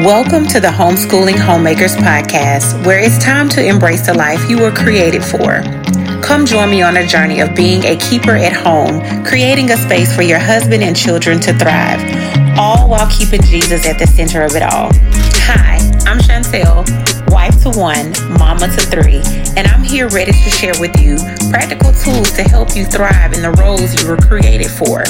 Welcome to the Homeschooling Homemakers Podcast, where it's time to embrace the life you were created for. Come join me on a journey of being a keeper at home, creating a space for your husband and children to thrive, all while keeping Jesus at the center of it all. Hi, I'm Chantel, wife to one, mama to three, and I'm here ready to share with you practical tools to help you thrive in the roles you were created for.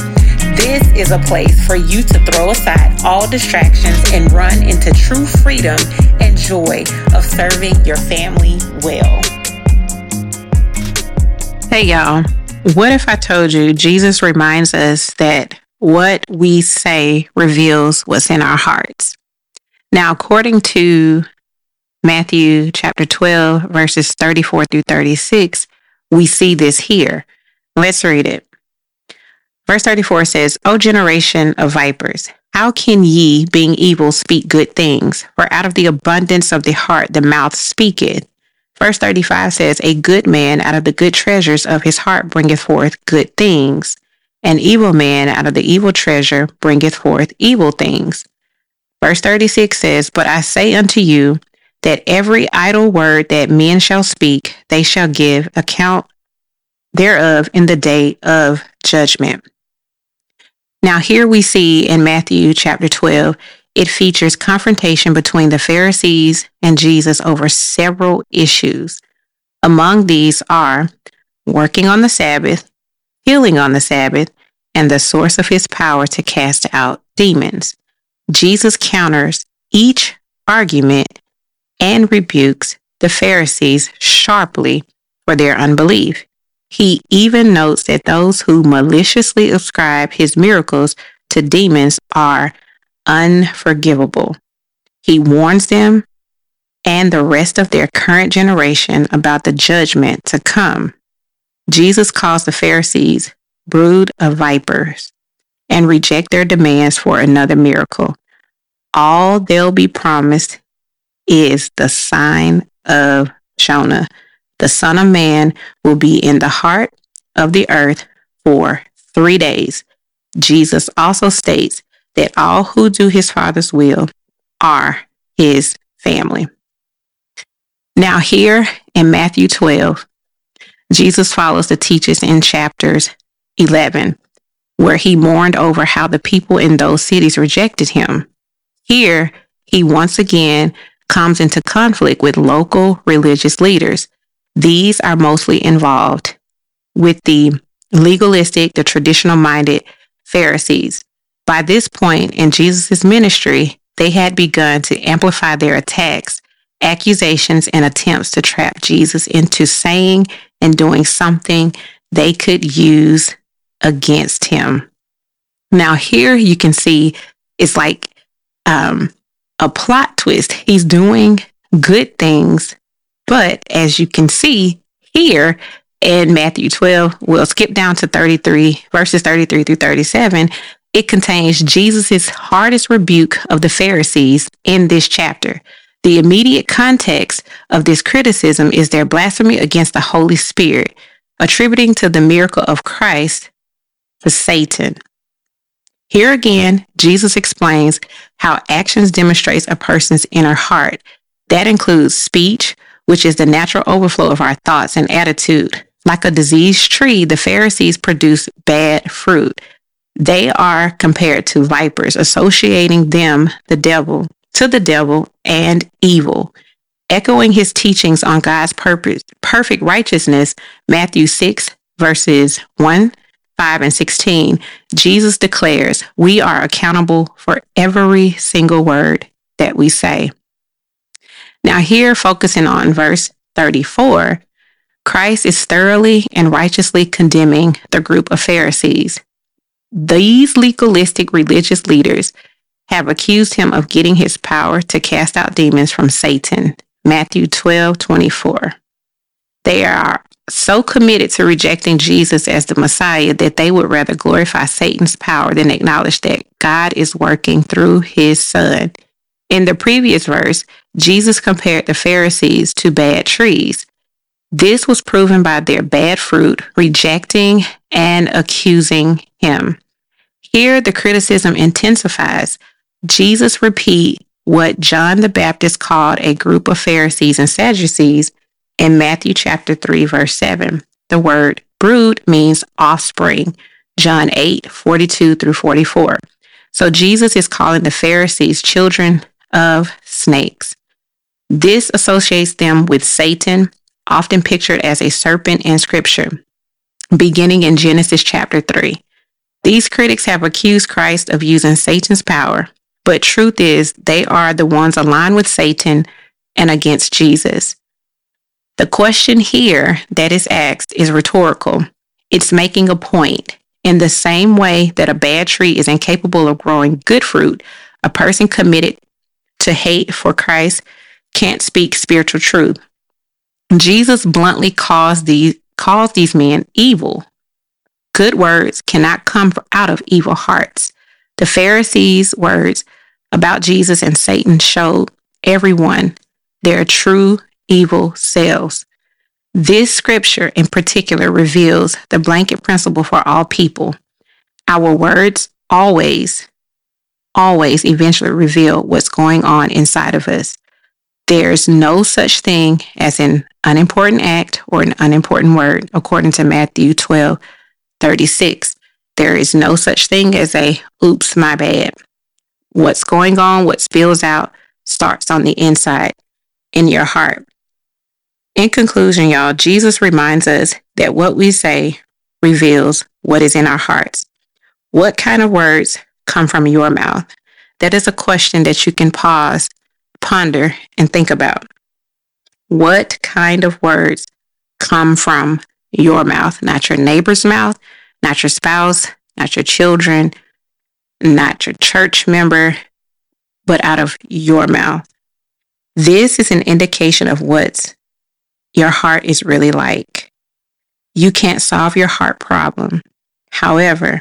This is a place for you to throw aside all distractions and run into true freedom and joy of serving your family well. Hey, y'all. What if I told you Jesus reminds us that what we say reveals what's in our hearts? Now, according to Matthew chapter 12, verses 34 through 36, we see this here. Let's read it. Verse 34 says, O generation of vipers, how can ye, being evil, speak good things? For out of the abundance of the heart the mouth speaketh. Verse 35 says, A good man out of the good treasures of his heart bringeth forth good things. An evil man out of the evil treasure bringeth forth evil things. Verse 36 says, But I say unto you that every idle word that men shall speak, they shall give account thereof in the day of judgment. Now, here we see in Matthew chapter 12, it features confrontation between the Pharisees and Jesus over several issues. Among these are working on the Sabbath, healing on the Sabbath, and the source of his power to cast out demons. Jesus counters each argument and rebukes the Pharisees sharply for their unbelief. He even notes that those who maliciously ascribe his miracles to demons are unforgivable. He warns them and the rest of their current generation about the judgment to come. Jesus calls the Pharisees brood of vipers and reject their demands for another miracle. All they'll be promised is the sign of Jonah the Son of Man will be in the heart of the earth for three days. Jesus also states that all who do his Father's will are his family. Now, here in Matthew 12, Jesus follows the teachers in chapters 11, where he mourned over how the people in those cities rejected him. Here, he once again comes into conflict with local religious leaders these are mostly involved with the legalistic, the traditional minded Pharisees. By this point in Jesus' ministry, they had begun to amplify their attacks, accusations, and attempts to trap Jesus into saying and doing something they could use against him. Now, here you can see it's like um, a plot twist. He's doing good things but as you can see here in Matthew 12, we'll skip down to 33, verses 33 through 37. It contains Jesus' hardest rebuke of the Pharisees in this chapter. The immediate context of this criticism is their blasphemy against the Holy Spirit, attributing to the miracle of Christ to Satan. Here again, Jesus explains how actions demonstrates a person's inner heart. That includes speech, which is the natural overflow of our thoughts and attitude. Like a diseased tree, the Pharisees produce bad fruit. They are compared to vipers, associating them, the devil, to the devil and evil. Echoing his teachings on God's purpose, perfect righteousness, Matthew 6, verses 1, 5, and 16, Jesus declares, We are accountable for every single word that we say. Now, here focusing on verse 34, Christ is thoroughly and righteously condemning the group of Pharisees. These legalistic religious leaders have accused him of getting his power to cast out demons from Satan. Matthew 12 24. They are so committed to rejecting Jesus as the Messiah that they would rather glorify Satan's power than acknowledge that God is working through his Son. In the previous verse, Jesus compared the Pharisees to bad trees. This was proven by their bad fruit, rejecting and accusing him. Here, the criticism intensifies. Jesus repeat what John the Baptist called a group of Pharisees and Sadducees in Matthew chapter 3, verse 7. The word brood means offspring. John 8, 42 through 44. So Jesus is calling the Pharisees children of snakes. This associates them with Satan, often pictured as a serpent in scripture, beginning in Genesis chapter 3. These critics have accused Christ of using Satan's power, but truth is they are the ones aligned with Satan and against Jesus. The question here that is asked is rhetorical. It's making a point. In the same way that a bad tree is incapable of growing good fruit, a person committed to hate for Christ can't speak spiritual truth. Jesus bluntly calls these, calls these men evil. Good words cannot come out of evil hearts. The Pharisees' words about Jesus and Satan showed everyone their true evil selves. This scripture in particular reveals the blanket principle for all people. Our words always, always eventually reveal what's going on inside of us. There's no such thing as an unimportant act or an unimportant word, according to Matthew 12 36. There is no such thing as a oops, my bad. What's going on, what spills out, starts on the inside in your heart. In conclusion, y'all, Jesus reminds us that what we say reveals what is in our hearts. What kind of words come from your mouth? That is a question that you can pause, ponder, and think about. What kind of words come from your mouth? Not your neighbor's mouth, not your spouse, not your children, not your church member, but out of your mouth. This is an indication of what your heart is really like. You can't solve your heart problem. However,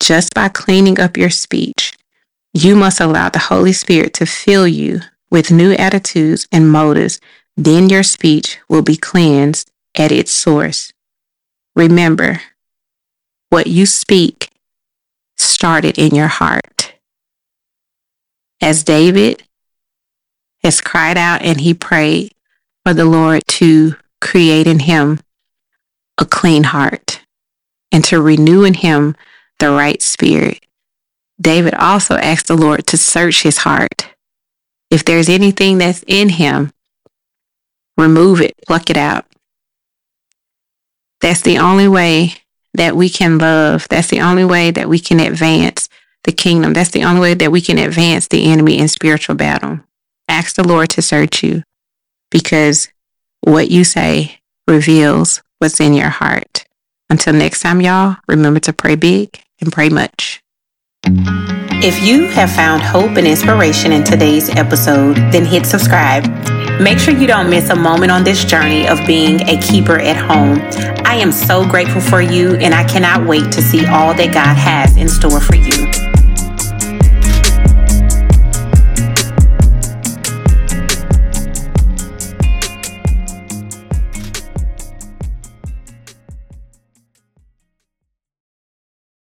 just by cleaning up your speech, you must allow the Holy Spirit to fill you with new attitudes and motives. Then your speech will be cleansed at its source. Remember, what you speak started in your heart. As David has cried out and he prayed, for the Lord to create in him a clean heart and to renew in him the right spirit. David also asked the Lord to search his heart. If there's anything that's in him, remove it, pluck it out. That's the only way that we can love. That's the only way that we can advance the kingdom. That's the only way that we can advance the enemy in spiritual battle. Ask the Lord to search you because what you say reveals what's in your heart. Until next time, y'all, remember to pray big and pray much. If you have found hope and inspiration in today's episode, then hit subscribe. Make sure you don't miss a moment on this journey of being a keeper at home. I am so grateful for you, and I cannot wait to see all that God has in store for you.